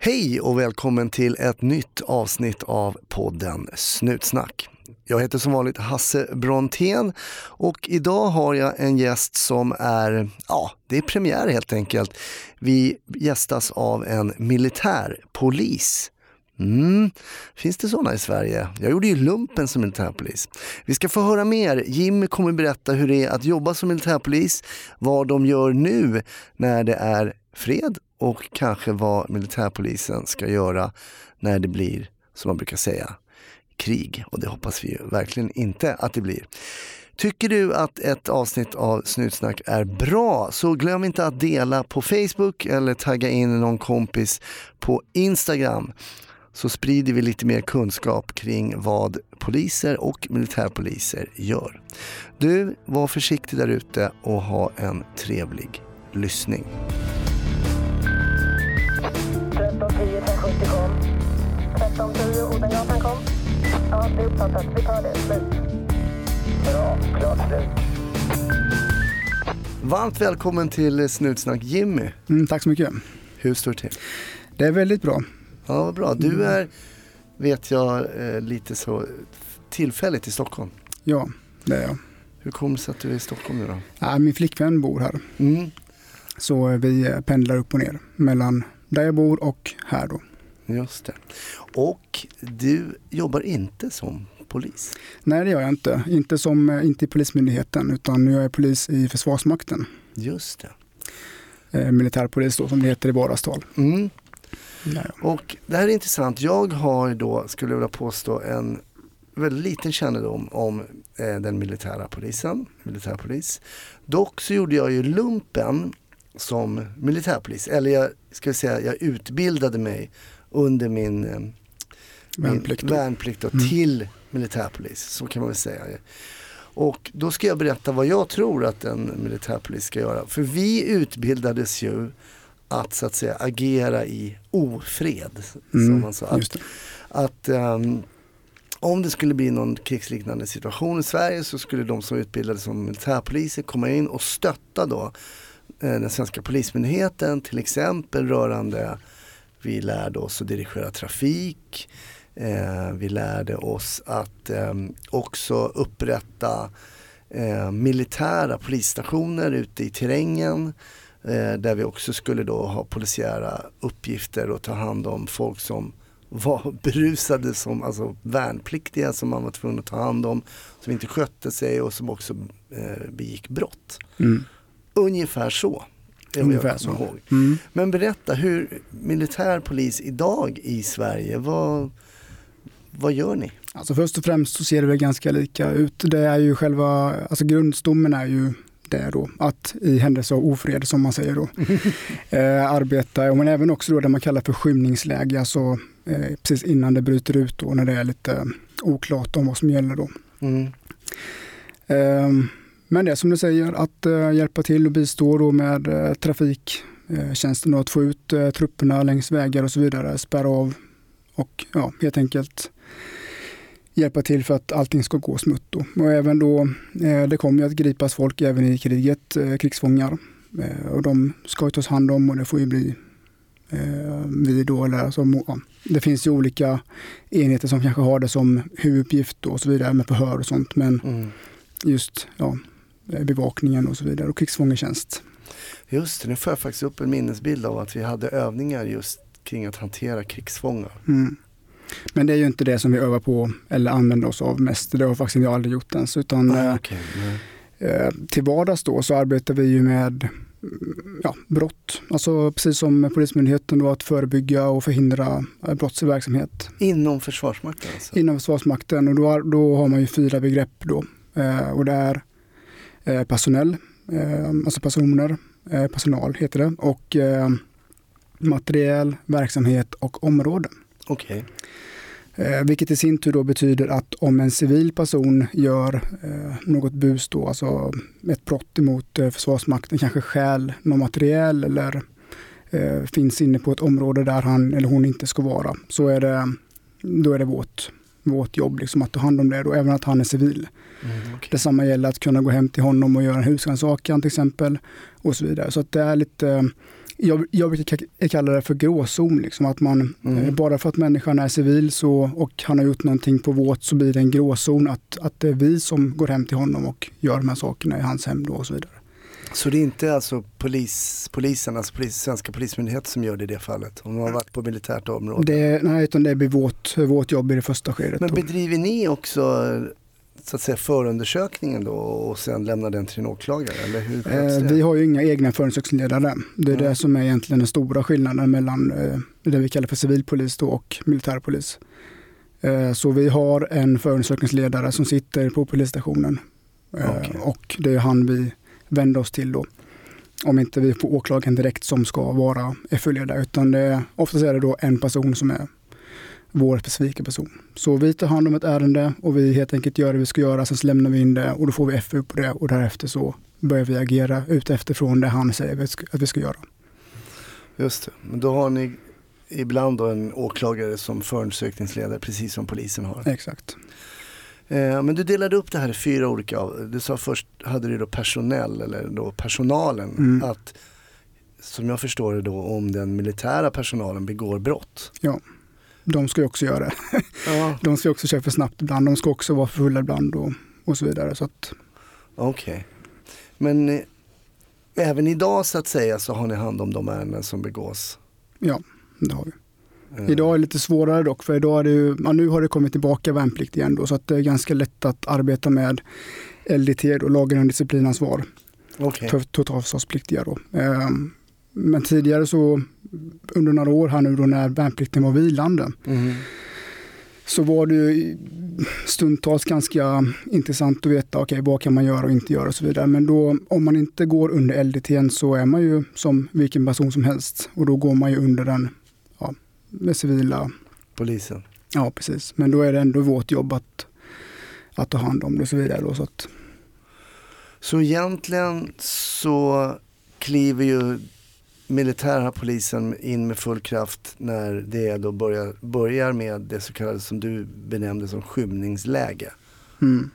Hej och välkommen till ett nytt avsnitt av podden Snutsnack. Jag heter som vanligt Hasse Brontén och idag har jag en gäst som är, ja, det är premiär helt enkelt. Vi gästas av en militärpolis. Mm. Finns det sådana i Sverige? Jag gjorde ju lumpen som militärpolis. Vi ska få höra mer. Jimmy kommer berätta hur det är att jobba som militärpolis, vad de gör nu när det är fred och kanske vad militärpolisen ska göra när det blir, som man brukar säga, krig. Och det hoppas vi ju verkligen inte att det blir. Tycker du att ett avsnitt av Snutsnack är bra så glöm inte att dela på Facebook eller tagga in någon kompis på Instagram så sprider vi lite mer kunskap kring vad poliser och militärpoliser gör. Du, var försiktig där ute och ha en trevlig lyssning. 1310 Odengatan kom. Ja, det är uppfattat. Vi tar det. Slut. Bra. Klart slut. Varmt välkommen till Snutsnack Jimmy. Mm, tack så mycket. Hur står det till? Det är väldigt bra. Ja, vad bra. Du är, vet jag, eh, lite så tillfälligt i Stockholm. Ja, det är jag. Hur kommer det sig att du är i Stockholm nu då? Ja, min flickvän bor här. Mm, Så vi pendlar upp och ner mellan där jag bor och här då. Just det. Och du jobbar inte som polis? Nej, det gör jag inte. Inte, som, eh, inte i Polismyndigheten utan jag är polis i Försvarsmakten. Just det. Eh, militärpolis då som det heter i vardagstal. Mm. Ja. Och det här är intressant. Jag har då, skulle jag vilja påstå, en väldigt liten kännedom om eh, den militära polisen, militärpolis. Dock så gjorde jag ju lumpen som militärpolis, eller jag ska säga, jag utbildade mig under min eh, Värnplikt min värnplikt då, Mm. till militärpolis, så kan man väl säga. Och då ska jag berätta vad jag tror att en militärpolis ska göra. För vi utbildades ju att så att säga agera i ofred. som Mm, man sa. Att, att ehm, om det skulle bli någon krigsliknande situation i Sverige så skulle de som utbildades som militärpoliser komma in och stötta då eh, den svenska polismyndigheten till exempel rörande vi lärde oss att dirigera trafik. Eh, vi lärde oss att ehm, också upprätta eh, militära polisstationer ute i terrängen. Eh, där vi också skulle då ha polisiära uppgifter och ta hand om folk som var berusade som alltså värnpliktiga som man var tvungen att ta hand om. Som inte skötte sig och som också eh, begick brott. Mm. Ungefär så. Det är vad Ungefär jag kommer så. ihåg. Mm. Men berätta, hur militär polis idag i Sverige, vad, vad gör ni? Alltså först och främst så ser det väl ganska lika ut. Det är ju själva, alltså grundstommen är ju det då, att i händelse av ofred som man säger då, eh, arbeta, men även också då det man kallar för skymningsläge, alltså eh, precis innan det bryter ut då när det är lite eh, oklart om vad som gäller då. Mm. Eh, men det är som du säger, att eh, hjälpa till och bistå då med eh, trafiktjänsten och att få ut eh, trupperna längs vägar och så vidare, spärra av och ja, helt enkelt hjälpa till för att allting ska gå smutt. Då. Och även då, det kommer ju att gripas folk även i kriget, krigsfångar. Och de ska ju tas hand om och det får ju bli vi då, eller alltså, ja, det finns ju olika enheter som kanske har det som huvuduppgift och så vidare med förhör och sånt. Men Mm. just ja, bevakningen och så vidare och krigsfångetjänst. Just det, nu får jag faktiskt upp en minnesbild av att vi hade övningar just kring att hantera krigsfångar. Mm. Men det är ju inte det som vi övar på eller använder oss av mest. Det har faktiskt jag aldrig gjort ens. Utan, Ah, eh, nej. Eh, till vardags då så arbetar vi ju med mm, ja, brott. Alltså precis som Polismyndigheten då att förebygga och förhindra eh, brottslig verksamhet Inom Försvarsmakten alltså? inom Försvarsmakten. Och då, har- då har man ju fyra begrepp då. Eh, och det är eh, personell, eh, alltså personer, eh, personal heter det. Och eh, materiell, verksamhet och områden. Okej. Eh, vilket i sin tur då betyder att om en civil person gör något bus då, alltså ett brott emot eh, Försvarsmakten, kanske stjäl någon materiel eller finns inne på ett område där han eller hon inte ska vara, så är det, då är det vårt, vårt jobb liksom att ta hand om det och även att han är civil. Mm, okej. Detsamma gäller att kunna gå hem till honom och göra en husrannsakan till exempel och så vidare. Så att det är lite jag, jag brukar ka- kalla det för gråzon. Liksom, att man, Mm. eh, bara för att människan är civil så, och han har gjort någonting på vårt så blir det en gråzon. Att, att det är vi som går hem till honom och gör de här sakerna i hans hem då och så vidare. Så det är inte alltså polis, polisen, alltså polis, svenska polismyndigheten som gör det i det fallet? Om de har varit på militärt område? Det, nej, utan det blir vårt, vårt jobb i det första skedet. Men bedriver ni också så att säga förundersökningen då och sen lämnar den till en åklagare? Eller hur Eh, vi har ju inga egna förundersökningsledare. Det är Mm. det som är egentligen den stora skillnaden mellan eh, det vi kallar för civilpolis då och militärpolis. Eh, så vi har en förundersökningsledare som sitter på polisstationen Eh, Okej. och det är han vi vänder oss till då. Om inte vi får åklagaren direkt som ska vara FU-ledare utan det är, oftast är det då en person som är vår specifika person. Så vi tar hand om ett ärende och vi helt enkelt gör det vi ska göra, sen så lämnar vi in det och då får vi FU på det och därefter så börjar vi agera ut efterifrån det han säger att vi ska göra. Just det, men då har ni ibland då en åklagare som förundersökningsledare precis som polisen har. Exakt. Eh, men du delade upp det här i fyra olika, du sa först hade du då personell eller då personalen. Mm. Att som jag förstår det då om den militära personalen begår brott. De ska ju också göra det. Ja. De ska också köra för snabbt ibland, de ska också vara för fulla ibland och, och så vidare. Så att, Okej. Men eh, även idag så att säga så har ni hand om de ärenden som begås? ja, det har vi. Eh, Idag är det lite svårare dock, för idag är det ju, ja, nu har det kommit tillbaka värnplikt igen då, så att det är ganska lätt att arbeta med LDT, då, lagen om disciplinansvar, för totalförsvarspliktiga. Då. Ehm, Men tidigare så, under några år här nu då när värnplikten var vilande, Mhm. så var det ju stundtals ganska intressant att veta okej, vad kan man göra och inte göra och så vidare. Men då, om man inte går under LDT så är man ju som vilken person som helst och då går man ju under den med civila Polisen. Ja, precis. Men då är det ändå vårt jobb att, att ta hand om det och så vidare. Då, så att, Så egentligen så kliver ju militära polisen in med full kraft när det då börjar, börjar med det så kallade som du benämnde som skymningsläge. mm.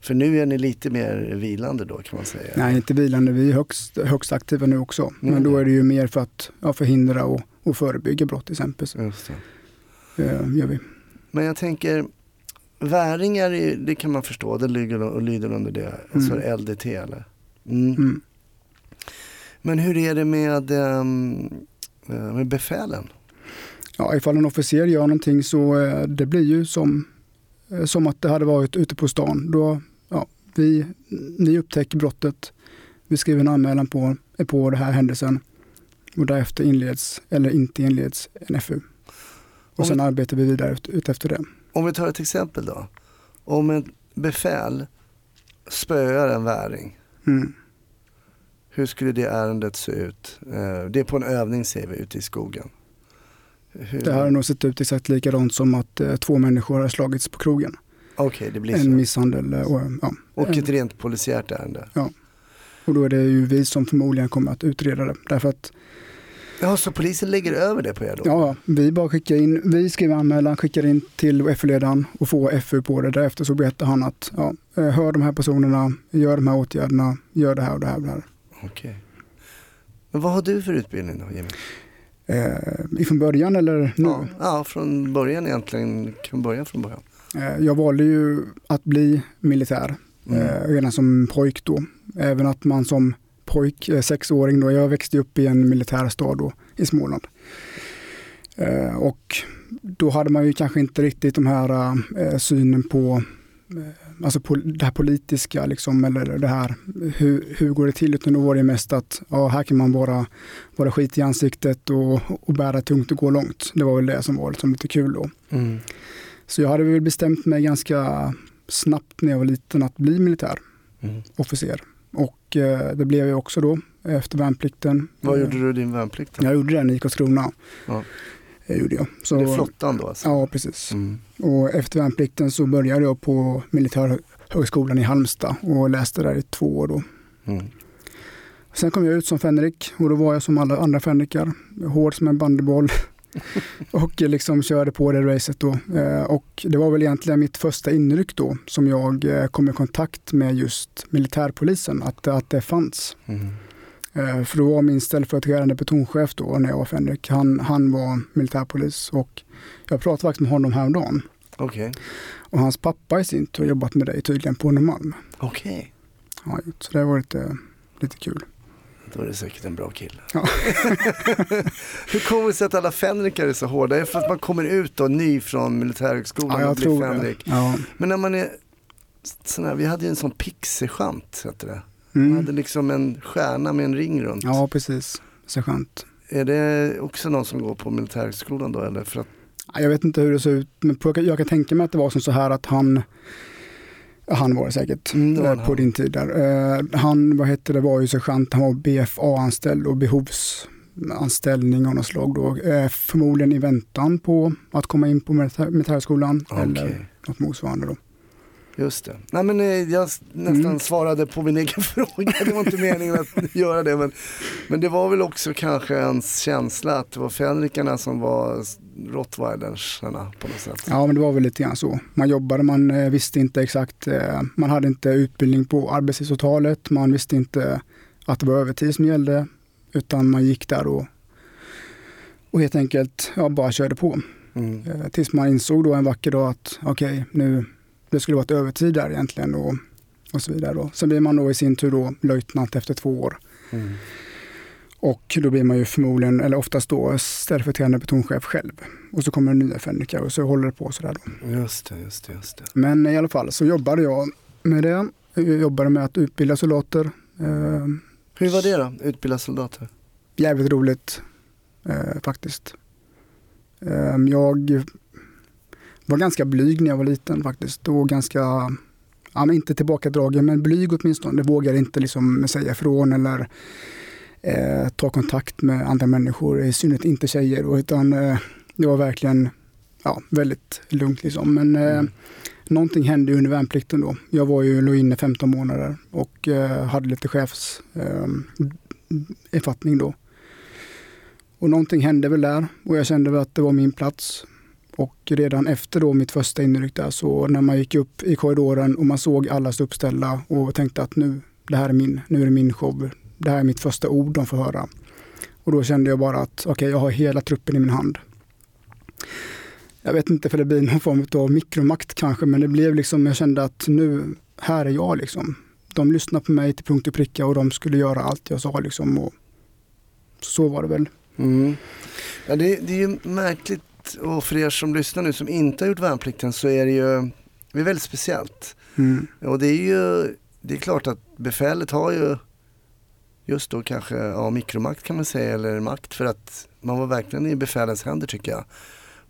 För nu är ni lite mer vilande då kan man säga. Nej, inte vilande. Vi är högst, högst aktiva nu också. Men Mm. då är det ju mer för att ja, förhindra och, och förebygga brott till exempel. Just det. eh, gör vi. Men jag tänker, väringar, är- det kan man förstå, det lyder, och lyder under det, alltså Mm. LDT eller? Mm. Mm. Men hur är det med, ehm, eh, med befälen? Ja, ifall en officer gör någonting så eh, det blir ju som, eh, som att det hade varit ute på stan. Då, ja, vi, ni upptäcker brottet, vi skriver en anmälan på, på den här händelsen och därefter inleds, eller inte inleds, en FU. Om Och sen vi- arbetar vi vidare ut, ut efter det. Om vi tar ett exempel då. Om en befäl spöar en väring, Mm. hur skulle det ärendet se ut? Eh, Det är på en övning säger vi, ute i skogen. Hur... Det här har nog sett ut exakt likadant som att eh, två människor har slagits på krogen. Okej, det blir så. En misshandel. eh, Och, ja. Och ett rent polisiärt ärende. Och då är det ju vi som förmodligen kommer att utreda det. Därför att Ja, så polisen lägger över det på er då? ja, vi bara skickar in, vi skriver anmälan, skickar in till FU-ledaren och får FU på det. Därefter så berättar han att ja, eh, hör de här personerna, gör de här åtgärderna, gör det här och det här. Och det här. Okej. Men vad har du för utbildning då Jimmy? Eh, ifrån början eller nu? Ja, ja, från början egentligen. Kan börja från början? Eh, jag valde ju att bli militär. Mm. eh, redan som pojk då. Även att man som pojk, eh, sexåring då, jag växte upp i en militärstad då i Småland. Eh, och då hade man ju kanske inte riktigt de här eh, synen på eh, Alltså på det här politiska liksom, eller det här hur, hur går det till? Utan då var det mest att ja, här kan man bara vara skit i ansiktet och, och bära tungt och gå långt. Det var väl det som var liksom lite kul då. Mm. Så jag hade väl bestämt mig ganska snabbt när jag var liten att bli militär Mm. officer. Och eh, det blev jag också då efter värnplikten. Vad Eh, gjorde du din värnplikt? Jag gjorde den i Karlskrona. Ja. Det gjorde jag. Så, Det är flottan då alltså? Ja, precis. Mm. Och efter värnplikten så började jag på Militärhögskolan i Halmstad och läste där i två år då. Mm. Sen kom jag ut som fänrik och då var jag som alla andra fänrikar, hård som en bandyboll och liksom körde på det racet då. Eh, Och det var väl egentligen mitt första inryck då som jag eh, kom i kontakt med just militärpolisen, att, att det fanns. Mm. Eh, För då var min ställföreträdande plutonchef då när jag var fänrik, han, han var militärpolis och jag pratade faktiskt med honom häromdagen. Okej. Och hans pappa i sin tur har jobbat med dig tydligen på Norrmalm. Okej. han gjort. Så det var lite, lite kul. Då är det säkert en bra kille. Ja. Hur kommer det sig att alla fänrikar är så hårda? Är det för att man kommer ut då ny från militärhögskolan Ja, och blir fänrik? Ja. Men när man är sån här, vi hade ju en sån pixie-schant, hette det. Man hade Mm. liksom en stjärna med en ring runt. ja, precis. Sergeant. Är det också någon som går på militärhögskolan då eller? För att, Ja, Jag vet inte hur det ser ut, men jag kan tänka mig att det var som så här att han han var det säkert Mm, det var eh, han. på din tid där. Eh, Han vad hette det, var ju sergeant, han var BFA-anställd och behovsanställning av något slag då. Eh, Förmodligen i väntan på att komma in på militär, militärskolan Okej. eller något motsvarande då. Just det. Nej men eh, jag nästan Mm. svarade på min egen fråga. Det var inte meningen att göra det. Men, men det var väl också kanske ens känsla att det var fänrikarna som var rottweilersarna på något sätt. Ja, men det var väl lite grann så. Man jobbade, man eh, visste inte exakt, eh, man hade inte utbildning på arbetstidsavtalet, man visste inte att det var övertid som gällde, utan man gick där och, och helt enkelt ja, bara körde på. Mm. Tills man insåg då en vacker dag att okej, nu det skulle varit övertid där egentligen och, och så vidare. Då. Sen blir man då i sin tur då löjtnant efter två år. Mm. Och då blir man ju förmodligen, eller oftast då, ställföreträdande plutonchef själv. Och så kommer det nya fänrikar och så håller det på sådär då. Just det, just det, just det. Men i alla fall så jobbade jag med det. Jag jobbade med att utbilda soldater. Eh, Hur var det då, utbilda soldater? jävligt roligt eh, faktiskt. Eh, jag var ganska blyg när jag var liten faktiskt. Och ganska, ja, inte tillbakadragen men blyg åtminstone. Jag vågade inte liksom säga ifrån eller eh, ta kontakt med andra människor, i synnerhet inte tjejer. Utan eh, det var verkligen ja, väldigt lugnt liksom. Men eh, Mm. någonting hände under värnplikten då. Jag var ju låg inne 15 månader och eh, hade lite chefs eh, då. Och någonting hände väl där och jag kände väl att det var min plats. Och redan efter då mitt första inryck där så när man gick upp i korridoren och man såg alla stå uppställda och tänkte att nu, det här är min, nu är det min show. Det här är mitt första ord de får höra. Och då kände jag bara att okej, jag har hela truppen i min hand. Jag vet inte för det blir någon form av mikromakt kanske, men det blev liksom, jag kände att nu, här är jag liksom. De lyssnade på mig till punkt och pricka och de skulle göra allt jag sa liksom. Och så var det väl. Mm. Ja, det, det är ju märkligt och för er som lyssnar nu som inte har gjort värnplikten så är det ju det är väldigt speciellt. Mm. Och det är ju, det är klart att befälet har ju just då kanske ja, mikromakt kan man säga eller makt för att man var verkligen i befälens händer tycker jag.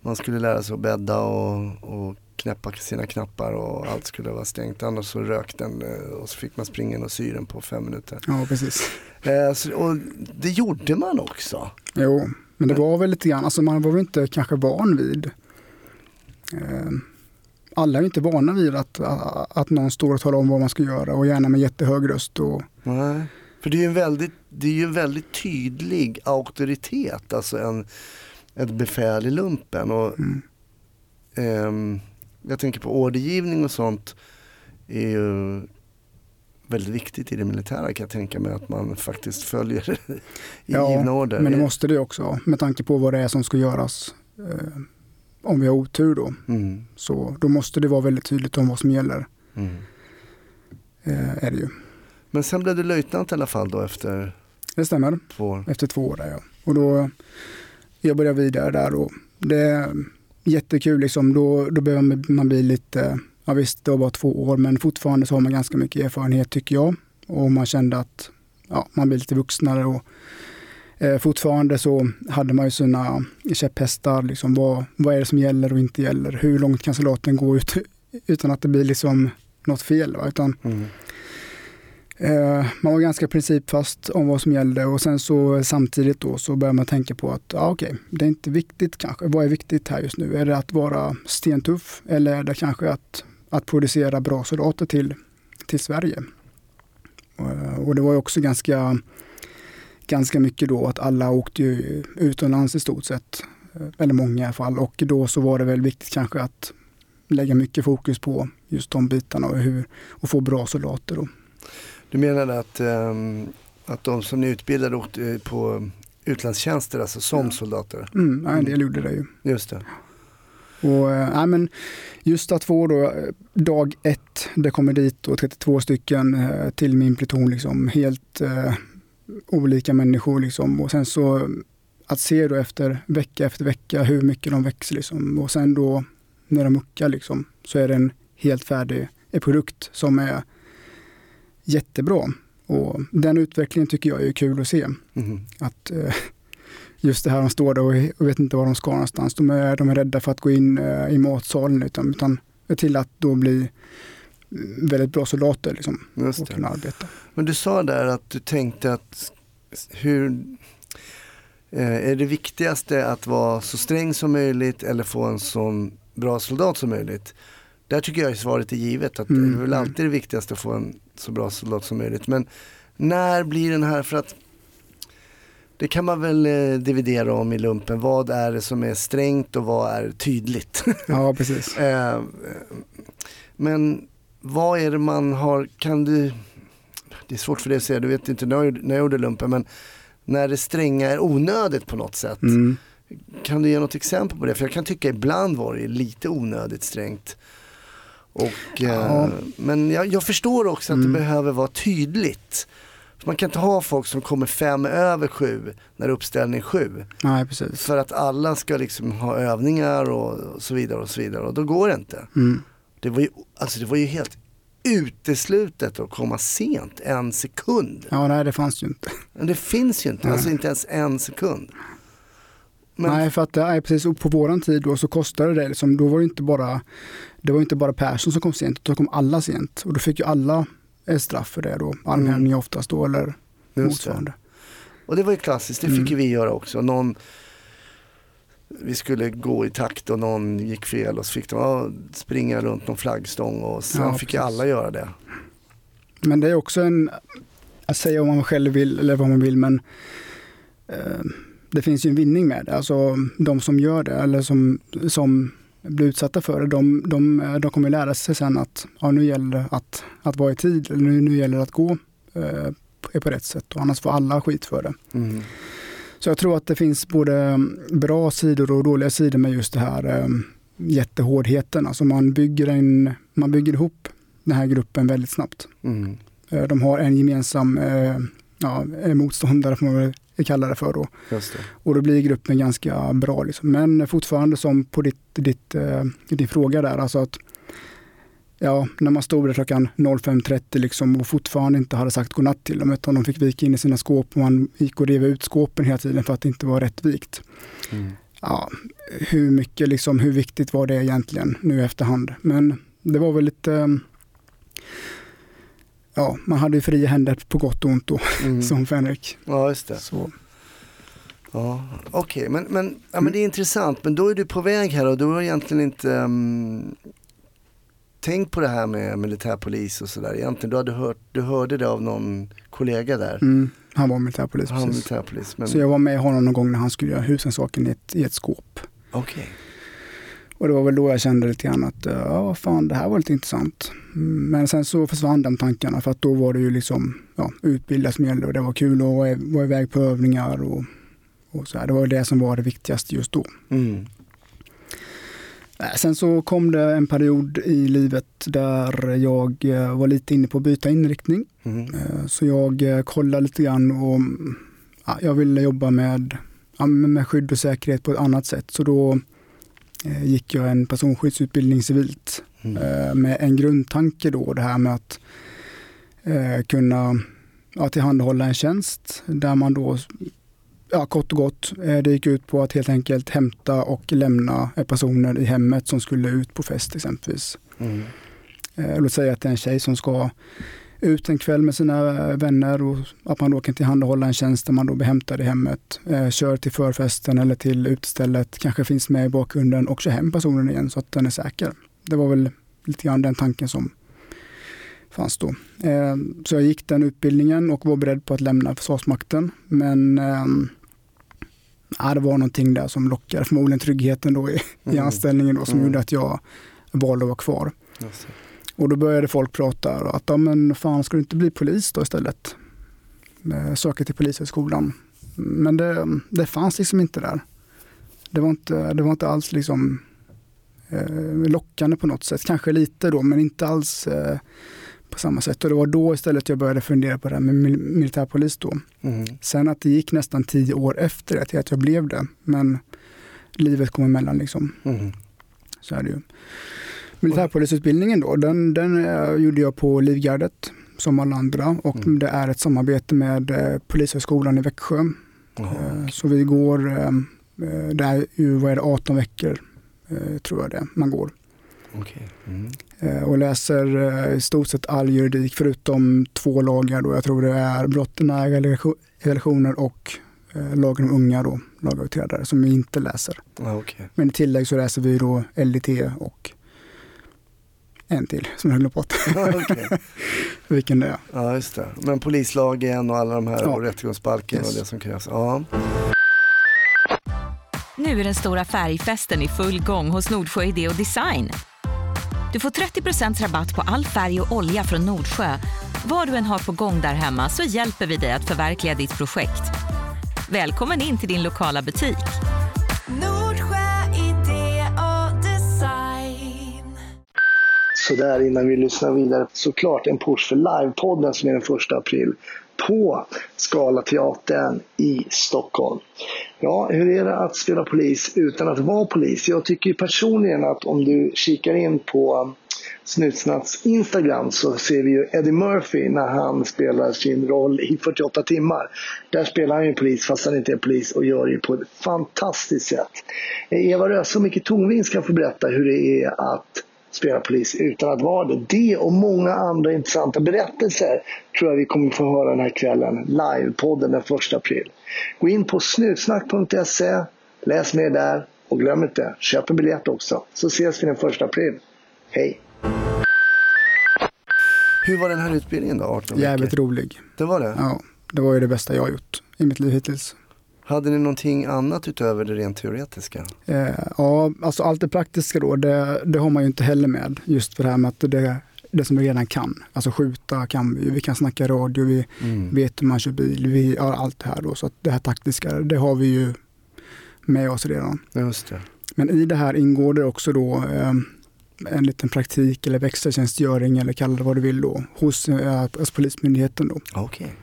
Man skulle lära sig att bädda och, och knäppa sina knappar och allt skulle vara stängt annars så rök den eh, och så fick man springa in och sy den på fem minuter. Ja, precis. Eh, så, och det gjorde man också. Jo, men det var väl lite grann, alltså man var väl inte kanske van vid eh, alla är inte vana vid att, att, att någon står och talar om vad man ska göra och gärna med jättehög röst. Och, Nej. För det är ju en väldigt, det är ju en väldigt tydlig auktoritet, alltså en, ett befäl i lumpen. Och, mm, ehm, jag tänker på ordergivning och sånt är ju väldigt viktigt i det militära kan jag tänka mig att man faktiskt följer i Ja, givna order. men det måste det också med tanke på vad det är som ska göras. Eh, om vi har otur då, Mm, så då måste det vara väldigt tydligt om vad som gäller. mm. Eh, är det ju. Men sen blev du löjtnant i alla fall då efter Det stämmer. två år. efter två år där ja. Och då jag vidare där och det är jättekul liksom. Då, då behöver man bli lite, ja visst det var bara två år men fortfarande så har man ganska mycket erfarenhet tycker jag. Och man kände att ja, man blir lite vuxnare och eh, fortfarande så hade man ju sina käpphästar. Liksom, vad, vad är det som gäller och inte gäller? Hur långt kan soldaten gå ut, utan att det blir liksom något fel? Va? Utan Mm. Eh, man var ganska principfast om vad som gällde och sen så samtidigt då så börjar man tänka på att ja, okej, det är inte viktigt kanske. Vad är viktigt här just nu? Är det att vara stentuff eller är det kanske att, att producera bra soldater till, till Sverige? Eh, och det var ju också ganska, ganska mycket då att alla åkte ju utomlands i stort sett. Eh, Eller många i alla fall. Och då så var det väl viktigt kanske att lägga mycket fokus på just de bitarna och, hur, och få bra soldater. Då. Du menade att ehm, Att de som ni utbildade åkte på utlandstjänster, alltså som Ja. soldater. Mm, ja, en del gjorde det ju. Just det. Och, nej, men just att få då, eh, dag ett, det kommer dit och 32 stycken eh, till min pluton, liksom, helt eh, olika människor. Liksom. Och sen så att se då efter vecka efter vecka hur mycket de växer. Liksom. Och sen då när de muckar liksom, så är det en helt färdig produkt som är jättebra. Och den utvecklingen tycker jag är kul att se. Mhm. Att eh, just det här de står där och, vet inte var de ska någonstans. De är, de är rädda för att gå in eh, i matsalen utan, utan till att då bli mm, väldigt bra soldater liksom, och kunna arbeta. Men du sa där att du tänkte att hur eh, är det viktigaste att vara så sträng som möjligt eller få en så bra soldat som möjligt? Där tycker jag svaret är givet. Att Mm, Det är väl mm. alltid det viktigaste att få en så bra soldat som möjligt. Men när blir den här, för att det kan man väl eh, dividera om i lumpen. Vad är det som är strängt och vad är tydligt? Ja, precis. Eh, Men vad är det man har, kan du, det är svårt för dig att säga, du vet inte när jag, när jag gjorde lumpen, men när det stränga är onödigt på något sätt. Mm. Kan du ge något exempel på det? För jag kan tycka ibland var det lite onödigt strängt. Och, Ja. eh, men jag, jag förstår också att Mm. det behöver vara tydligt. För man kan inte ha folk som kommer fem över sju när uppställning är sju. Nej, precis. För att alla ska liksom ha övningar och, så vidare och så vidare och då går det inte. Mm. Det var ju, alltså det var ju helt uteslutet att komma sent en sekund. Ja, nej, det fanns ju inte. Men det finns ju inte, Nej. alltså inte ens en sekund. Men, Nej, för att det är precis och på våran tid då så kostade det liksom, då var det inte bara det var inte bara Persson som kom sent, då kom alla sent. Och då fick ju alla straff för det då, armhävning oftast då eller just det. motsvarande. Och det var ju klassiskt, det fick Mm. vi göra också. Någon, vi skulle gå i takt och någon gick fel och så fick de springa runt någon flaggstång och sen Ja, fick ju precis. alla göra det. Men det är också en, att säga om man själv vill eller vad man vill, men eh, det finns ju en vinning med det. Alltså de som gör det eller som, som blir utsatta för det, de, de, de kommer lära sig sen att ja, nu gäller det att, att vara i tid, eller nu, nu gäller det att gå eh, på, rätt sätt och annars får alla skit för det. Mm. Så jag tror att det finns både bra sidor och dåliga sidor med just det här eh, jättehårdheten. Alltså man bygger, en, man bygger ihop den här gruppen väldigt snabbt. Mm. Eh, De har en gemensam eh, ja, motståndare får man väl kalla det för då. Det. Och då blir gruppen ganska bra. Liksom. Men fortfarande som på ditt, ditt, eh, din fråga där, alltså att ja, när man stod där klockan 05.30 liksom och fortfarande inte hade sagt godnatt till dem utan de fick vika in i sina skåp och man gick och rev ut skåpen hela tiden för att det inte var rätt vikt. Mm. Ja, hur mycket, liksom, hur viktigt var det egentligen nu i efterhand? Men det var väl lite Ja, man hade ju fria händer på gott och ont då, Mm. som Fänrik. Ja, just det. Så, Ja, Okej, men, men, ja, men det är intressant. Men då är du på väg här och du har egentligen inte um, tänkt på det här med militärpolis och sådär egentligen. Du, hade hört, du hörde det av någon kollega där. mm, han var militärpolis. Han precis. militärpolis. Men, Så jag var med honom någon gång när han skulle göra husrannsakan i ett, i ett skåp. Okej. Och det var väl då jag kände lite grann att, ja vad fan det här var lite intressant. Men sen så försvann de tankarna för att då var det ju liksom ja, utbilda som gällde och det var kul att vara- iväg på övningar och, och så här. Det var det som var det viktigaste just då. Mm. Eh, Sen så kom det en period i livet där jag eh, var lite inne på att byta inriktning. Mm. Eh, Så jag eh, kollade lite grann och ja, jag ville jobba med, ja, med skydd och säkerhet på ett annat sätt. Så då gick jag en personskyddsutbildning civilt Mm. eh, med en grundtanke då, det här med att eh, kunna ja, tillhandahålla en tjänst där man då, ja kort och gott, eh, det gick ut på att helt enkelt hämta och lämna personer i hemmet som skulle ut på fest exempelvis. Mm. Eh, låt säga att det är en tjej som ska ut en kväll med sina vänner och att man då kan tillhandahålla en tjänst där man då blir hämtad i hemmet, kör till förfesten eller till utestället, kanske finns med i bakgrunden och kör hem personen igen så att den är säker. Det var väl lite grann den tanken som fanns då. Eh, så jag gick den utbildningen och var beredd på att lämna Försvarsmakten. Men eh, ja, det var någonting där som lockade, förmodligen tryggheten då i, i Mm. anställningen då, som Mm. gjorde att jag valde att vara kvar. Och då började folk prata att ja, men fan ska du inte bli polis då istället? eh, söka till Polishögskolan. Men det, det fanns liksom inte där. Det var inte, det var inte alls liksom lockande på något sätt. Kanske lite då, men inte alls eh, på samma sätt. Och det var då istället jag började fundera på det här med mil militärpolis då. Mm. Sen att det gick nästan tio år efter det till att jag blev det. Men livet kom emellan liksom. Mm. Så är det ju. Militärpolisutbildningen då, den, den eh, gjorde jag på Livgardet som alla andra och Mm. det är ett samarbete med eh, Polishögskolan i Växjö. Eh, Så vi går, eh, eh, det är ju vad är det, 18 veckor eh, tror jag det man går. Okej. Mm. Eh, Och läser eh, i stort sett all juridik förutom två lagar då. Jag tror det är brott i nära relationer och eh, lagen om unga då, lagöverträdare som vi inte läser. Okej. Men i tillägg så läser vi då LDT och en till som jag glömt bort okej. vilken det är. Ja, just det. Men polislagen och alla de här Ja. och rättegångsbalken Yes. och det som krävs. Ja. Nu är den stora färgfesten i full gång hos Nordsjö Idé och Design. Du får 30% rabatt på all färg och olja från Nordsjö. Vad du än har på gång där hemma så hjälper vi dig att förverkliga ditt projekt. Välkommen in till din lokala butik. Nordsjö idé och design. Så där innan vi lyssnar vidare, såklart en push för livepodden som är den första april på Skala teatern i Stockholm. Ja, hur är det att spela polis utan att vara polis? Jag tycker ju personligen att om du kikar in på um, Snutsnats Instagram så ser vi ju Eddie Murphy när han spelar sin roll i 48 timmar. Där spelar han ju polis fast han inte är polis och gör det på ett fantastiskt sätt. Eh, Eva Röse och Micke Tornving ska få berätta hur det är att spela polis utan att vara det. Det och många andra intressanta berättelser tror jag vi kommer få höra den här kvällen. Livepodden den 1 april. Gå in på snutsnack.se, läs mer där och glöm inte, köp en biljett också. Så ses vi den 1 april. Hej! Hur var den här utbildningen då, 18 Jävligt veckor? rolig. Det var det? Ja, det var ju det bästa jag har gjort i mitt liv hittills. Hade ni någonting annat utöver det rent teoretiska? Eh, ja, alltså allt det praktiska då, det, det har man ju inte heller med. Just för det här med att det, det som vi redan kan. Alltså skjuta kan vi, vi kan snacka radio, vi Mm. vet hur man kör bil, vi har allt det här då. Så att det här taktiska, det har vi ju med oss redan. Just det. Men i det här ingår det också då eh, en liten praktik eller växeltjänstgöring eller kalla det vad du vill då hos, eh, hos Polismyndigheten då. Okej.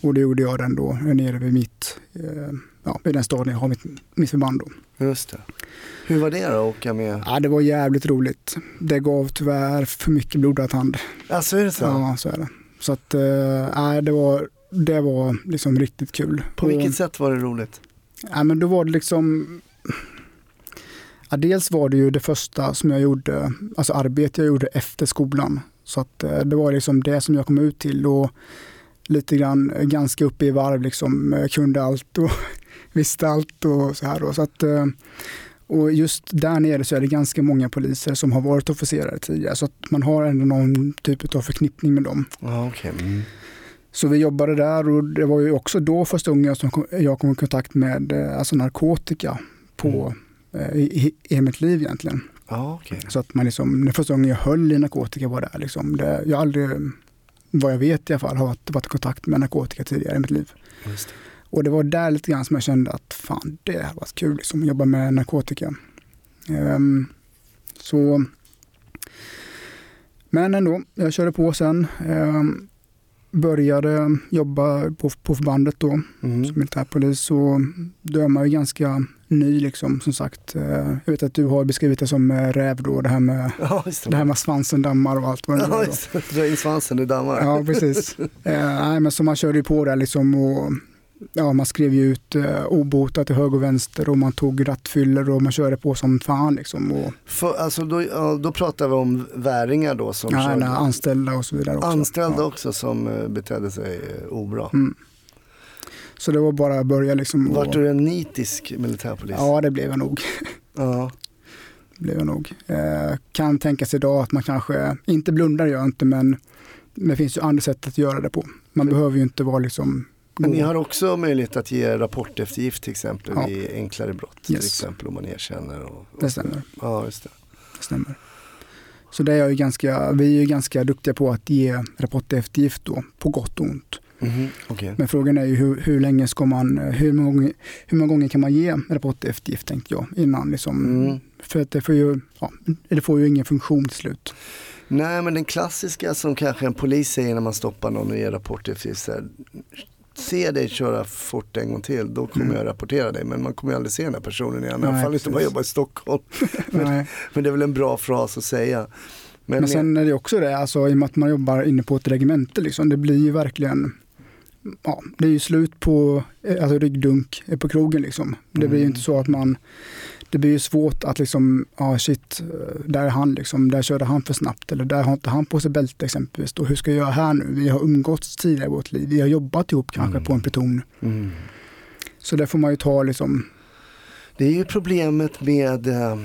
Och det gjorde jag den då nere vid mitt, eh, ja, vid den staden jag har mitt, mitt förband då. Just det. Hur var det då att åka med? Ja, det var jävligt roligt. Det gav tyvärr för mycket blodad hand. Alltså är det så? Ja, så är det. Så att, eh, nej, det var, det var liksom riktigt kul. På Och- vilket sätt var det roligt? Ja, men då var det liksom... Ja, dels var det ju det första som jag gjorde, alltså arbete jag gjorde efter skolan. Så att eh, det var liksom det som jag kom ut till och lite grann eh, ganska uppe i varv liksom. Jag kunde allt och visste allt och så här då. Så att, eh, och just där nere så är det ganska många poliser som har varit officerare tidigare så att man har ändå någon typ av förknippning med dem. Okej. Mm. Så vi jobbade där och det var ju också då första gången som jag kom i kontakt med eh, alltså narkotika på, eh, i, i, i mitt liv egentligen. Ja, okej. Så att man liksom, den första gången jag höll i narkotika var där. Liksom. Det, jag aldrig, vad jag vet i alla fall, har varit, varit i kontakt med narkotika tidigare i mitt liv. Och det var där lite grann som jag kände att fan, det har varit kul liksom, att jobba med narkotika. Ehm, så, men ändå, jag körde på sen. Ehm, började jobba på, på förbandet då Mm. som militärpolis och då är man ju ganska ny liksom som sagt. Eh, Jag vet att du har beskrivit det som räv då, det här med, Ja, det. det här med svansen dammar och allt vad det Ja, är det. Dra in svansen i dammar. Ja, precis. Eh, nej, men så man körde ju på där liksom och ja, man skrev ju ut eh, obota till höger och vänster och man tog rattfyllor och man körde på som fan liksom. Och, För, alltså, då, då pratar vi om väringar då som ja, körde- nej, anställda och så vidare också. anställda Ja. också som eh, betedde sig eh, obra. Mm. Så det var bara att börja liksom. och- Vart du en nitisk militärpolis? Ja, det blev jag nog. Ja. blev jag nog. Eh, kan tänkas idag att man kanske, inte blundar gör jag inte, men det finns ju andra sätt att göra det på. Man behöver ju inte vara liksom Men ni har också möjlighet att ge rapporteftergift till exempel Ja. vid enklare brott. Till Yes. exempel om man erkänner. Och, och Det stämmer. Ja, just det. Det stämmer. Så det är ju ganska, vi är ju ganska duktiga på att ge rapport eftergift då, på gott och ont. Mhm, okej. Men frågan är ju hur, hur länge ska man, hur många, gånger, hur många gånger kan man ge rapporteftergift tänkte jag innan liksom. Mm. För att det får ju, ja, det får ju ingen funktion till slut. Nej men den klassiska som kanske en polis säger när man stoppar någon och ger rapport efter så här, Se dig köra fort en gång till, då kommer Mm. jag rapportera dig. Men man kommer ju aldrig se den här personen igen. I alla fall inte om man jobbar i Stockholm. Men-. Men det är väl en bra fras att säga. Men, Men sen är det också det, alltså, i och med att man jobbar inne på ett regemente, liksom, det blir ju verkligen Ja, det är ju slut på eh, alltså, ryggdunk på krogen. Liksom. Det blir ju Mm. inte så att man Det blir ju svårt att liksom, ja shit, eh, där är han liksom, där körde han för snabbt eller där har inte han på sig bälte exempelvis. Då, hur ska jag göra här nu? Vi har umgåtts tidigare i vårt liv, vi har jobbat ihop kanske Mm. på en pluton. mm. Så det får man ju ta liksom, Det är ju problemet med eh,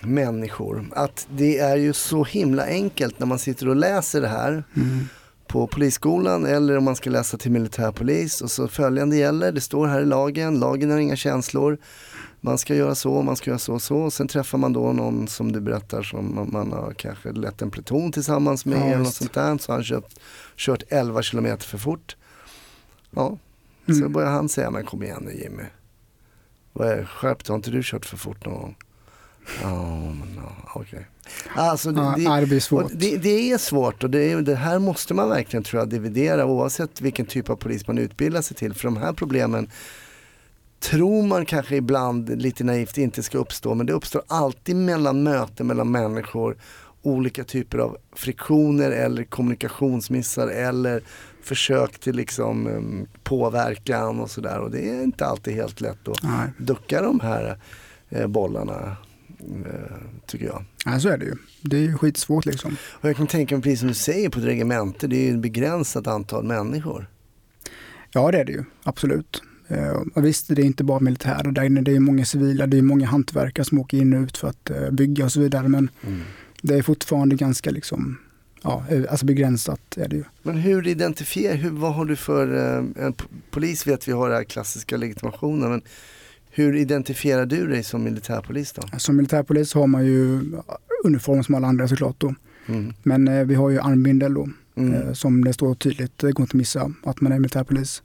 människor. Att det är ju så himla enkelt när man sitter och läser det här mm, på polisskolan eller om man ska läsa till militärpolis och så följande gäller, det står här i lagen, lagen har inga känslor. Man ska göra så, man ska göra så och så. Och sen träffar man då någon som du berättar som man- man har kanske lett en pluton tillsammans med Ja, eller något sånt där. Så har han kört, kört 11 kilometer för fort. Ja, så Mm. börjar han säga, men kom igen nu Jimmy. Vad är, skärp dig, har inte du kört för fort någon gång? Ja, okej. Alltså, det, ja, det, blir svårt. det, det är svårt och det, är, det här måste man verkligen tror jag dividera oavsett vilken typ av polis man utbildar sig till. För de här problemen tror man kanske ibland lite naivt inte ska uppstå men det uppstår alltid mellan möten mellan människor. Olika typer av friktioner eller kommunikationsmissar eller försök till liksom em, påverkan och sådär. Och det är inte alltid helt lätt att Nej, ducka de här eh, bollarna eh, tycker jag. nej, så är det ju. Det är ju skitsvårt liksom. Och jag kan tänka mig precis som du säger på ett regemente, det är ju ett begränsat antal människor. Ja, det är det ju. Absolut. Eh, och visst, det är inte bara militärer där inne. Det är många civila, det är många hantverkare som åker in och ut för att eh, bygga och så vidare. Men det är fortfarande ganska liksom, ja, eh, alltså begränsat är det ju. Men hur identifierar, hur, vad har du för, eh, polis vet vi har den här klassiska legitimationen, men hur identifierar du dig som militärpolis då? Som militärpolis har man ju uniform som alla andra såklart då. Mm. Men eh, vi har ju armbindel då, Mm. eh, som det står tydligt, det går inte att missa att man är militärpolis.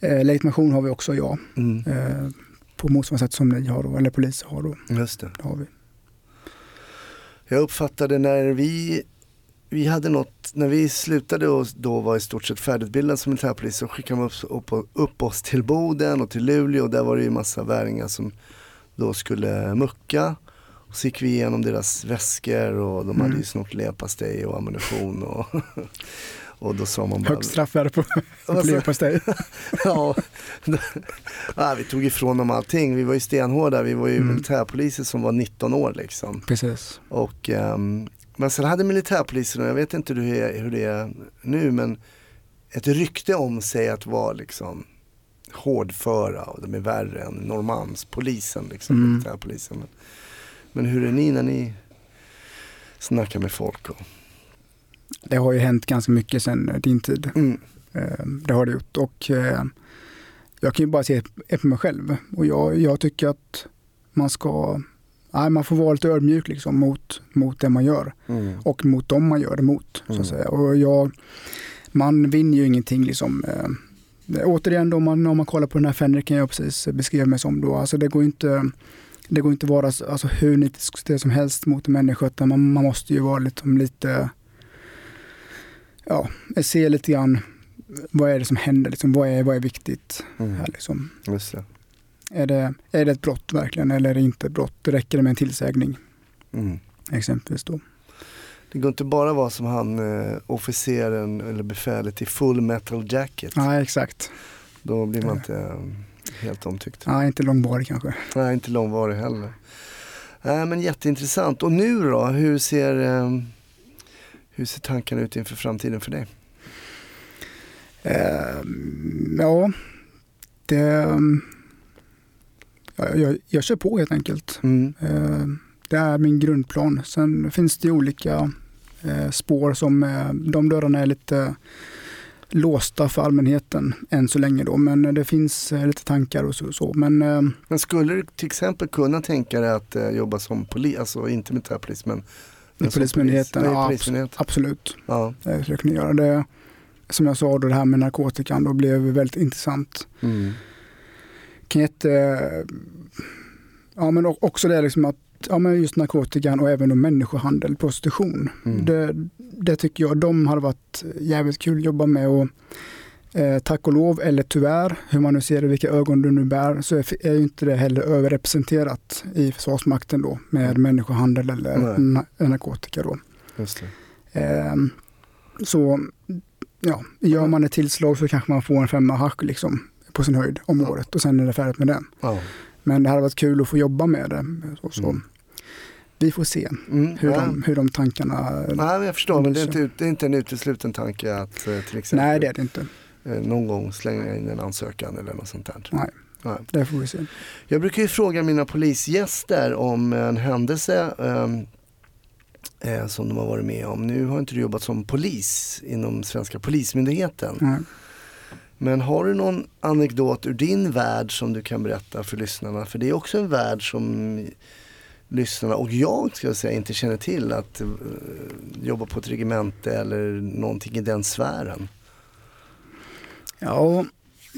Eh, legitimation har vi också, ja. Mm. Eh, på motsvarande sätt som ni har då, eller poliser har då. Just det. Det har vi. Jag uppfattade när vi, vi hade något, när vi slutade och då var i stort sett färdigutbildade som militärpolis så skickade de upp, upp, upp oss till Boden och till Luleå och där var det ju massa väringar som då skulle mucka. Och så gick vi igenom deras väskor och de hade ju Mm. snott leverpastej och ammunition och, och då sa man bara Högst straffvärde på, på leverpastej. ja, ja, vi tog ifrån dem allting. Vi var ju stenhårda, vi var ju Mm. militärpoliser som var 19 år liksom. Precis. Och, ehm, men sen hade militärpolisen, och jag vet inte hur det, är, hur det är nu, men ett rykte om sig att vara liksom hårdföra och de är värre än Norrmalmspolisen, liksom, Mm. militärpolisen. Men, men hur är ni när ni snackar med folk? Och, Det har ju hänt ganska mycket sedan din tid. mm, Eh, Det har det gjort och eh, jag kan ju bara se på mig själv och jag, jag tycker att man ska, nej, man får vara lite ödmjuk liksom mot, mot det man gör mm, och mot dem man gör det mot. Så Mm. att säga. Och jag, man vinner ju ingenting liksom. Eh, återigen då, om man, om man kollar på den här Fenriken jag precis beskrev mig som då, alltså det går inte det går inte att vara alltså, hur nitisk som helst mot en människa utan man, man måste ju vara lite, lite ja, se lite grann vad är det som händer, liksom, vad, är, vad är viktigt mm, här liksom. det. Är det, är det ett brott verkligen eller är det inte ett brott? Räcker det med en tillsägning Mm. exempelvis då. Det går inte bara vara som han eh, officeren eller befälet i full metal jacket. Nej, exakt. Då blir man inte eh, helt omtyckt. Nej, inte långvarig kanske. Nej, inte långvarig heller. Nej, men jätteintressant. Och nu då, hur ser, eh, hur ser tankarna ut inför framtiden för dig? Eh, ja, det... Ja, jag, jag kör på helt enkelt. Mm. Eh, det är min grundplan. Sen finns det olika eh, spår som eh, de dörrarna är lite låsta för allmänheten än så länge då. Men det finns eh, lite tankar och så. så. Men eh, Men skulle du till exempel kunna tänka dig att eh, jobba som polis, alltså inte militärpolis men Som Polismyndigheten, polis? Ja, polismyndigheten. absolut, Ja. skulle jag kunna göra. Det, som jag sa, då, det här med narkotikan då blev väldigt intressant. Mm. Kan jätte, ja, men också det liksom att ja, men just narkotikan och även då människohandel, prostitution. Mm. Det, det tycker jag de hade varit jävligt kul att jobba med. Och, eh, tack och lov, eller tyvärr, hur man nu ser det, vilka ögon du nu bär, så är, är ju inte det heller överrepresenterat i Försvarsmakten då med människohandel eller na- narkotika. Då. Eh, så ja, gör man ett tillslag så kanske man får en femma hasch liksom, på sin höjd om året och sen är det färdigt med det. Ja. Men det hade varit kul att få jobba med det. Så, så. Mm. Vi får se Mm. hur, ja. de, hur de tankarna... Nej, jag förstår, men det är, inte, det är inte en utesluten tanke att eh, till exempel Nej, det är det inte. Eh, någon gång slänga in en ansökan eller något sånt där. Nej. Nej. Det får vi se. Jag brukar ju fråga mina polisgäster om en händelse ehm, eh, som de har varit med om. Nu har inte du jobbat som polis inom svenska polismyndigheten. Nej. Men har du någon anekdot ur din värld som du kan berätta för lyssnarna? För det är också en värld som lyssnarna och jag ska jag säga inte känner till att eh, jobba på ett regemente eller någonting i den sfären. Ja,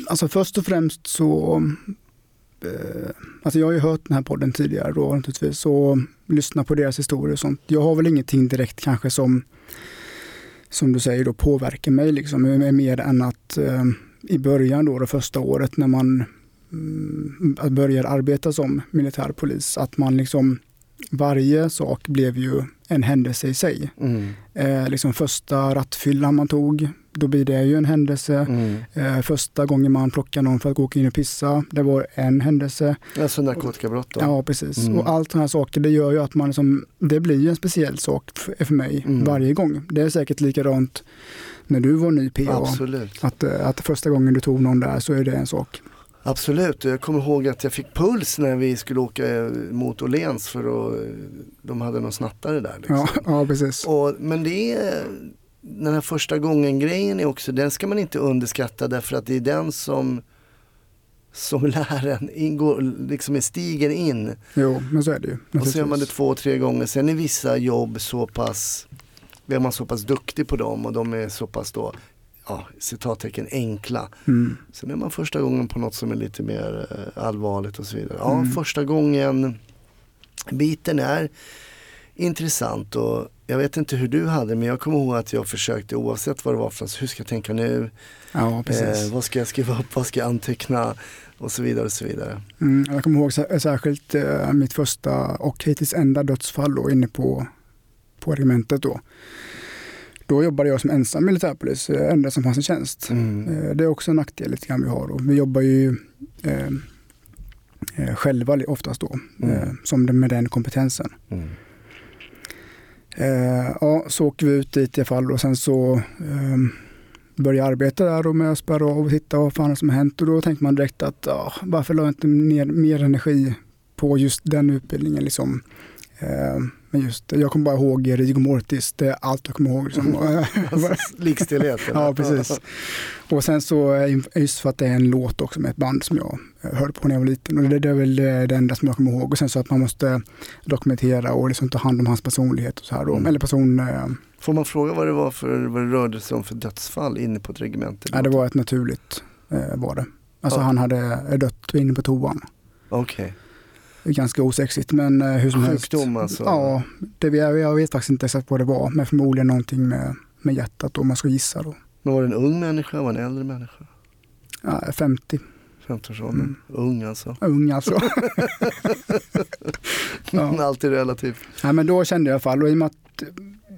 alltså först och främst så... Eh, alltså jag har ju hört den här podden tidigare då naturligtvis, så lyssna på deras historier och sånt. Jag har väl ingenting direkt kanske som, som du säger då påverkar mig liksom, mer än att eh, i början då, det första året när man mm, började arbeta som militärpolis, att man liksom varje sak blev ju en händelse i sig. Mm. Eh, liksom första rattfyllan man tog, då blir det ju en händelse. Mm. Eh, första gången man plockar någon för att gå in och pissa, det var en händelse. Alltså narkotikabrott då? Ja, precis. Mm. Och allt sådana här saker, det gör ju att man liksom, det blir ju en speciell sak för, för mig Mm. varje gång. Det är säkert likadant när du var ny PA. Absolut. Att, eh, att första gången du tog någon där så är det en sak. Absolut, jag kommer ihåg att jag fick puls när vi skulle åka eh, mot Åhléns för att eh, de hade någon snattare där. Liksom. Ja, ja precis. Och, men det är den här första gången grejen är också, den ska man inte underskatta därför att det är den som som lär en, ingår, liksom är stigen in. Jo, men så är det ju. Och så gör man det två, tre gånger. Sen är vissa jobb så pass, är man så pass duktig på dem och de är så pass då, ja, citattecken enkla. Mm. Sen är man första gången på något som är lite mer eh, allvarligt och så vidare. Ja, Mm. första gången biten är intressant och jag vet inte hur du hade men jag kommer ihåg att jag försökte oavsett vad det var för något, hur ska jag tänka nu, Ja, precis. eh, vad ska jag skriva upp, vad ska jag anteckna och så vidare och så vidare. Mm, jag kommer ihåg sär- särskilt eh, mitt första och hittills enda dödsfall då, inne på, på regementet. Då. då jobbade jag som ensam militärpolis, eh, enda som fanns i tjänst. Mm. Eh, det är också en nackdel lite grann vi har. Då. Vi jobbar ju eh, eh, själva oftast då, Mm. eh, som med den kompetensen. Eh, ja, så åker vi ut dit i alla fall och sen så eh, började jag arbeta där och med att spärra av och titta vad fan som har hänt och då tänkte man direkt att ja, varför la jag inte ner mer energi på just den utbildningen liksom. Eh, men just jag kommer bara ihåg Riggo Mortis, det är allt jag kommer ihåg. Liksom. Alltså, likstillheten. Ja, precis. Och sen så, eh, just för att det är en låt också med ett band som jag eh, hörde på när jag var liten. Och det, det är väl det, det enda som jag kommer ihåg. Och sen så att man måste dokumentera och liksom ta hand om hans personlighet och så här då. Mm. Eller person, eh, Får man fråga vad det var för, vad det rörde sig om för dödsfall inne på ett regemente? ja, det var ett naturligt eh, var det. Alltså Ja. han hade dött inne på toan. Okej, är ganska osexigt men eh, hur som helst. sjukdom alltså? Ja, det, jag, jag vet faktiskt inte exakt vad det var. Men förmodligen någonting med, med hjärtat om man ska gissa då. Men var det en ung människa, var det en äldre människa? Ja, 50, 15-årsåldern, Mm. ung alltså. ung alltså. Ja. Alltid relativt. Nej, men då kände jag i alla fall, och i och med att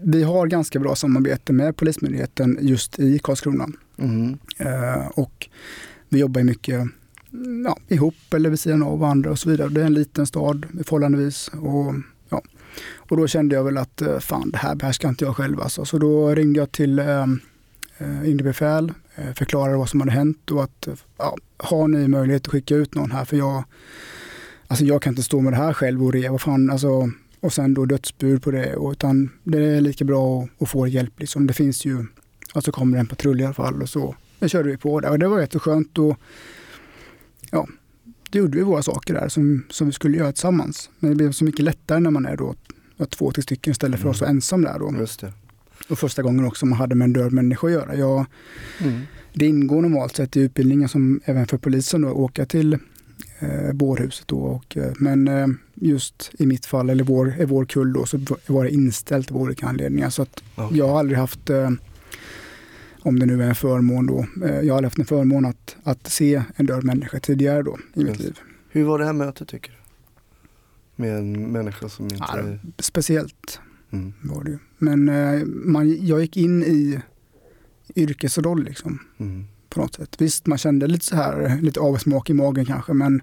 vi har ganska bra samarbete med Polismyndigheten just i Karlskrona. Mm. Eh, och vi jobbar mycket ja, ihop eller vid sidan av varandra och så vidare. Det är en liten stad förhållandevis. Och, ja. och då kände jag väl att eh, fan, det här behärskar inte jag själv. Alltså. Så då ringde jag till eh, eh, befäl, eh, förklarade vad som hade hänt och att ja, har ni möjlighet att skicka ut någon här? För jag, alltså jag kan inte stå med det här själv och reva fan, alltså, och sen då dödsbud på det. Och, utan det är lika bra att, att få hjälp. Liksom. Det finns ju, alltså kommer det en patrull i alla fall och så det körde vi på där. Och det var jätteskönt och ja, det gjorde vi våra saker där som, som vi skulle göra tillsammans. Men det blev så mycket lättare när man är då två, tre stycken istället för att vara ensam där då. Just det. Och första gången också man hade med en död människa att göra. Jag, Mm. det ingår normalt sett i utbildningen som även för polisen då, att åka till eh, bårhuset. Då och, eh, men eh, just i mitt fall, eller vår, i vår kull då, så var det inställt av olika anledningar. Så att Okej. jag har aldrig haft, eh, om det nu är en förmån då, eh, jag har haft en förmån att, att se en död människa tidigare då i mitt liv. Hur var det här mötet tycker du? Med en människa som inte... Ja, Speciellt Mm. var det ju. Men eh, man, jag gick in i yrkesroll liksom. Mm. på något sätt. Visst, man kände lite så här, lite avsmak i magen kanske, men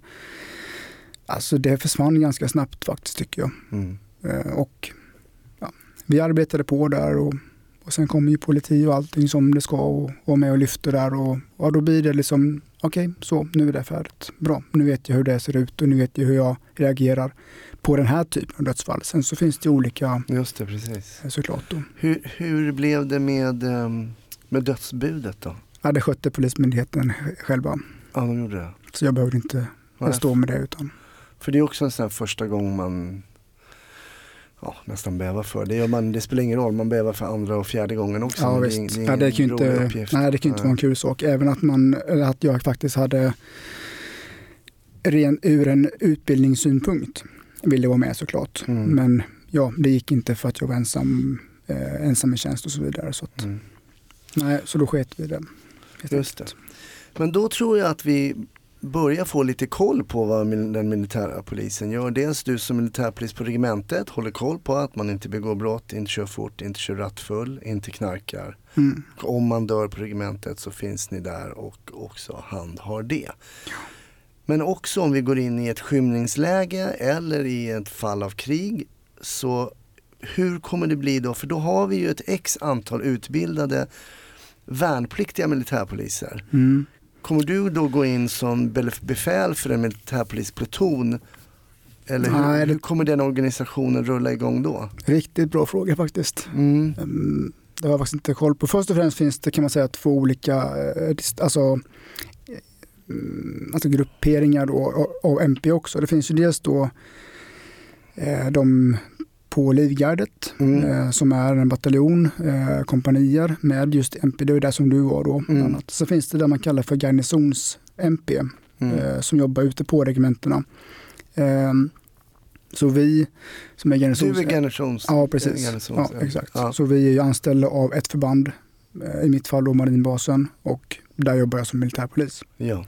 alltså det försvann ganska snabbt faktiskt tycker jag. Mm. Eh, Och ja, vi arbetade på där och, och sen kom ju politi och allting som det ska och var med och lyfte där och, och då blir det liksom, okej, så nu är det färdigt. Bra, nu vet jag hur det ser ut och nu vet jag hur jag reagerar på den här typen av dödsfall. Sen så finns det olika Just det, precis. eh, såklart då. Hur, hur blev det med, ehm, med dödsbudet då? Ja, det skötte Polismyndigheten själva, Ja, de gjorde det. så jag behövde inte stå med det utan För det är också en sån här första gång man ja, nästan bävar för. Det, gör man, det spelar ingen roll, man bävar för andra och fjärde gången också. Ja visst. Det är, ja, det kan ju inte, uppgift. nej, det kan ju inte vara en kul sak. Även att, man, att jag faktiskt hade ren, ur en utbildningssynpunkt ville vara med såklart. Mm. Men ja, det gick inte för att jag var ensam, eh, ensam i tjänst och så vidare. Så, att, Mm. nej, så då sket vi i det. Just det. Men då tror jag att vi börjar få lite koll på vad den militära polisen gör. Dels du som militärpolis på regementet håller koll på att man inte begår brott, inte kör fort, inte kör rattfull, inte knarkar. Mm. Om man dör på regementet så finns ni där och också handhar det. Men också om vi går in i ett skymningsläge eller i ett fall av krig så hur kommer det bli då? För då har vi ju ett x antal utbildade värnpliktiga militärpoliser. Mm. Kommer du då gå in som befäl för en militärpolispluton? Eller hur, Nej, hur kommer den organisationen rulla igång då? Riktigt bra fråga faktiskt. Mm. Mm, Det har jag faktiskt inte koll på. Först och främst finns det kan man säga två olika eh, alltså, mm, alltså grupperingar då, av- av MP också. Det finns ju dels då eh, de på Livgardet Mm. eh, som är en bataljon, eh, kompanier med just MP. Det är där som du var då. Mm. annat. Så finns det det man kallar för garnisons-MP Mm. eh, som jobbar ute på regementena. Eh, så vi som är garnisons... Du är garnisons... Ja, precis. garnisons- Ja, exakt. Ja. Så vi är anställda av ett förband, eh, i mitt fall då marinbasen och där jobbar jag som militärpolis. Ja.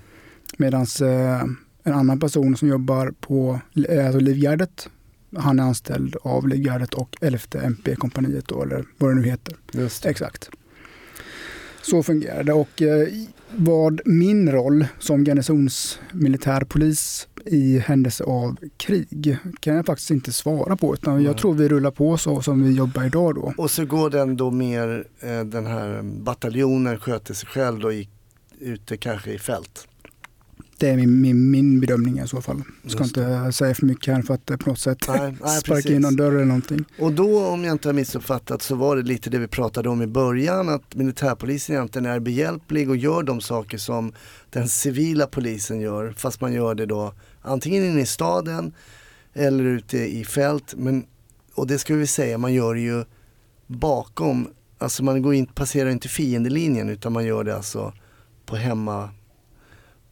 Medan eh, en annan person som jobbar på eh, alltså Livgardet, han är anställd av Livgardet och 11 MP-kompaniet då, eller vad det nu heter. Just. Exakt. Så fungerar det och eh, vad min roll som garnisonsmilitärpolis i händelse av krig kan jag faktiskt inte svara på utan Nej. jag tror vi rullar på så som vi jobbar idag då. Och så går den då mer, eh, den här bataljonen sköter sig själv då i, ute kanske i fält. Det är min, min, min bedömning i så fall. Jag ska inte säga för mycket här för att eh, på något sätt Nej, nej, sparka in någon dörr eller någonting. Och då om jag inte har missuppfattat så var det lite det vi pratade om i början att militärpolisen egentligen är behjälplig och gör de saker som den civila polisen gör fast man gör det då antingen inne i staden eller ute i fält. Men, och det ska vi säga, man gör det ju bakom, alltså man går in, passerar inte fiendelinjen utan man gör det alltså på, hemma,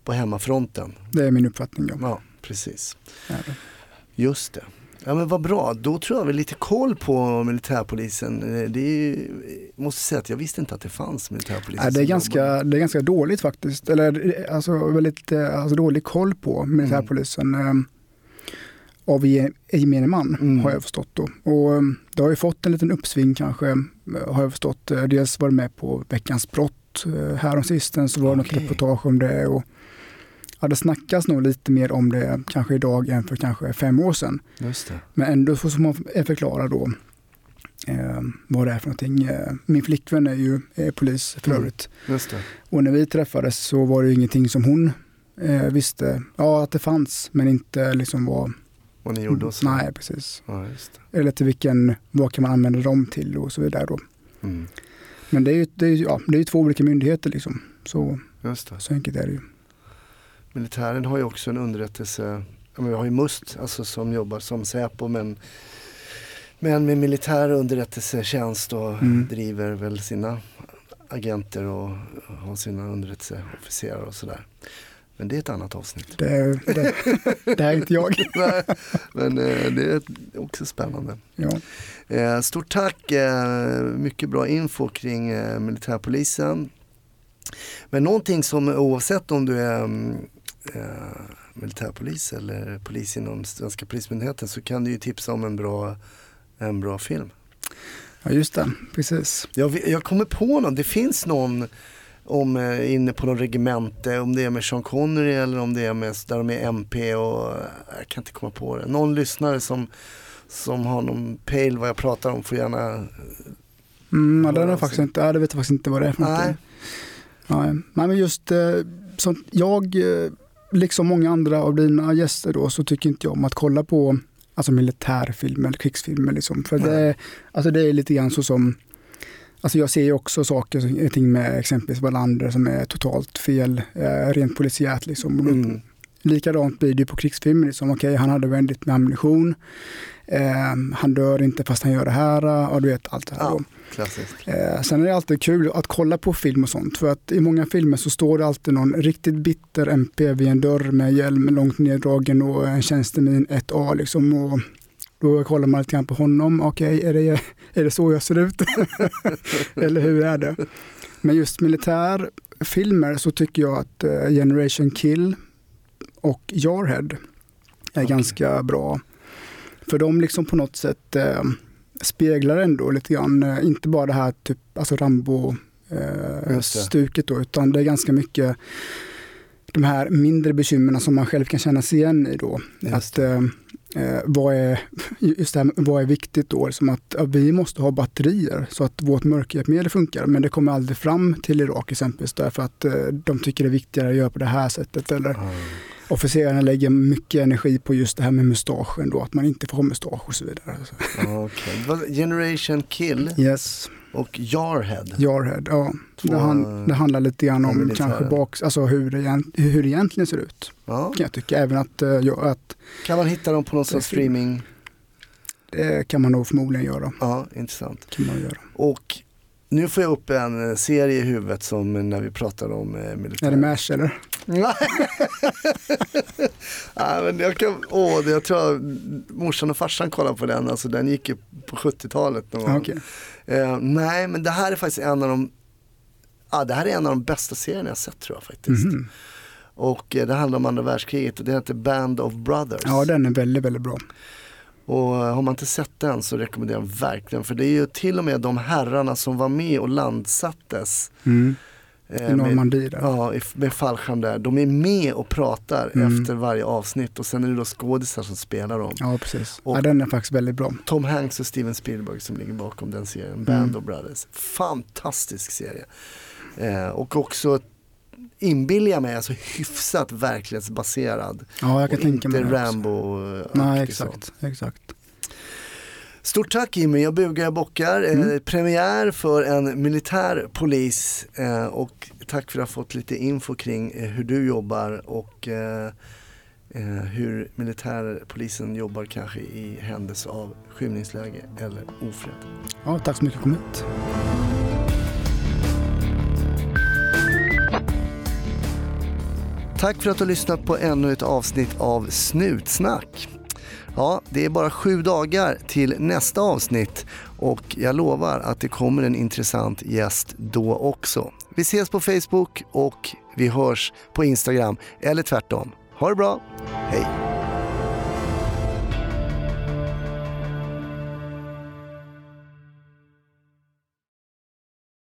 på hemmafronten. Det är min uppfattning. Ja. Ja, precis. Det. Just det. Ja men vad bra, då tror jag vi lite koll på militärpolisen. Eh, Det ju- måste säga att jag visste inte att det fanns militärpoliser. Nej, det, är ganska, jobbar. det är ganska dåligt faktiskt. Eller eh, alltså väldigt eh, alltså, dålig koll på militärpolisen. eh, Av ge- gemene man Mm. har jag förstått då. Och eh, det har ju fått en liten uppsving kanske eh, har jag förstått. Eh, Dels var det med på Veckans brott eh, häromsisten så var det något Okej. reportage om det. Och, ja, det snackas nog lite mer om det kanske idag än för kanske fem år sedan. Just det. Men ändå får man förklara då eh, vad det är för någonting. Eh, min flickvän är ju är polis för Mm. övrigt. Det. Och när vi träffades så var det ju ingenting som hon eh, visste. Ja, att det fanns, men inte liksom vad... Vad ni gjorde och så. Nej, precis. Ja. Eller till vilken, vad kan man använda dem till och så vidare då. Mm. Men det är ju, det är, ja, det är två olika myndigheter liksom. Så, så enkelt är det ju. Militären har ju också en underrättelse, ja, vi har ju MUST alltså som jobbar som Säpo men Men med militär underrättelsetjänst och Mm. driver väl sina agenter och har sina underrättelseofficerare och sådär. Men det är ett annat avsnitt. Det, är- det, det är inte jag. Nej, Men eh, det är också spännande. Ja. Eh, Stort tack, eh, mycket bra info kring militärpolisen. Men någonting som oavsett om du är mm, eh, militärpolis eller polis inom svenska polismyndigheten så kan du ju tipsa om en bra, en bra film. ja, just det. Precis. Jag, jag kommer på någon, det finns någon om, eh, inne på någon regemente, om det är med Sean Connery eller om det är med, där de är MP och eh, jag kan inte komma på det. Någon lyssnare som, som har någon pejl vad jag pratar om får gärna Mm, ja, Ja, det, alltså. faktiskt inte, ja, det vet jag faktiskt inte vad det är för Nej. någonting. Nej. Nej, men just eh, sånt, jag, eh, liksom många andra av dina gäster då, så tycker inte jag om att kolla på alltså militärfilmer eller krigsfilmer. Liksom. För det, alltså det är lite grann så som Alltså jag ser ju också saker och ting med exempelvis Wallander som är totalt fel, eh, rent polisiärt. Liksom. Mm. Likadant blir det på krigsfilmer. Liksom. Okej, han hade väldigt med ammunition. Eh, han dör inte fast han gör det här. Ja, du vet allt det här. Ja. Klassiskt. Eh, sen är det alltid kul att kolla på film och sånt. För att i många filmer så står det alltid någon riktigt bitter MP vid en dörr med hjälm långt neddragen och en tjänstemin 1A. Liksom, och då kollar man lite grann på honom. Okej, är, det, är det så jag ser ut? Eller hur är det? Men just militärfilmer så tycker jag att eh, Generation Kill och Jarhead är Okej. ganska bra. För de liksom på något sätt eh, speglar ändå lite grann, eh, inte bara det här typ, alltså Rambo eh, då, utan det är ganska mycket de här mindre bekymren som man själv kan känna sig igen i då. Att, eh, eh, vad, är, just det här, vad är viktigt då? Som att ja, vi måste ha batterier så att vårt mörkerhjälpmedel funkar. Men det kommer aldrig fram till Irak exempelvis därför att eh, de tycker det är viktigare att göra på det här sättet. Eller Ja. Officerarna lägger mycket energi på just det här med mustaschen då, att man inte får ha mustasch och så vidare. Så. Ja, okej. Det var Generation Kill Yes, och Jarhead. Jarhead, ja. Två, Det, han, det handlar lite grann om kanske bak, alltså hur, det, hur det egentligen ser ut. Ja. Kan jag tycka. Även att, eh, ja, att Kan man hitta dem på någon sorts streaming? det kan man nog förmodligen göra. Ja, intressant. Kan man göra. Och nu får jag upp en eh, serie i huvudet som när vi pratar om eh, militär. Är det MASH eller? Nej. Men jag, kan, åh, jag tror att morsan och farsan kollade på den, alltså den gick ju på 70-talet någon Ja, gång. okej. Eh, nej, men det här är faktiskt en av de Ja, det här är en av de bästa serierna jag sett tror jag faktiskt. Mhm. Och eh, det handlar om andra världskriget och det heter Band of Brothers. Ja, den är väldigt, väldigt bra. Och eh, har man inte sett den så rekommenderar jag verkligen. För det är ju till och med de herrarna som var med och landsattes. Mm. eh, I Normandie där. Ja, med fallskärm där. De är med och pratar Mm. efter varje avsnitt och sen är det då skådisar som spelar dem. Ja, precis. Och- ja, den är faktiskt väldigt bra. Tom Hanks och Steven Spielberg som ligger bakom den serien, Mm. Band of Brothers. Fantastisk serie. Eh, och också inbillar jag mig, alltså hyfsat verklighetsbaserad. Ja, jag kan och tänka mig inte rambo Nej, exakt. exakt. Stort tack Jimmy, jag bugar, jag bockar. Eh, Mm. premiär för en militär polis eh, och tack för att har fått lite info kring eh, hur du jobbar och eh, eh, hur militärpolisen jobbar kanske i händelse av skymningsläge eller ofred. Ja, tack så mycket för att du kom hit. Tack för att du har lyssnat på ännu ett avsnitt av Snutsnack. Ja, det är bara sju dagar till nästa avsnitt och jag lovar att det kommer en intressant gäst då också. Vi ses på Facebook och vi hörs på Instagram eller tvärtom. Ha det bra, hej!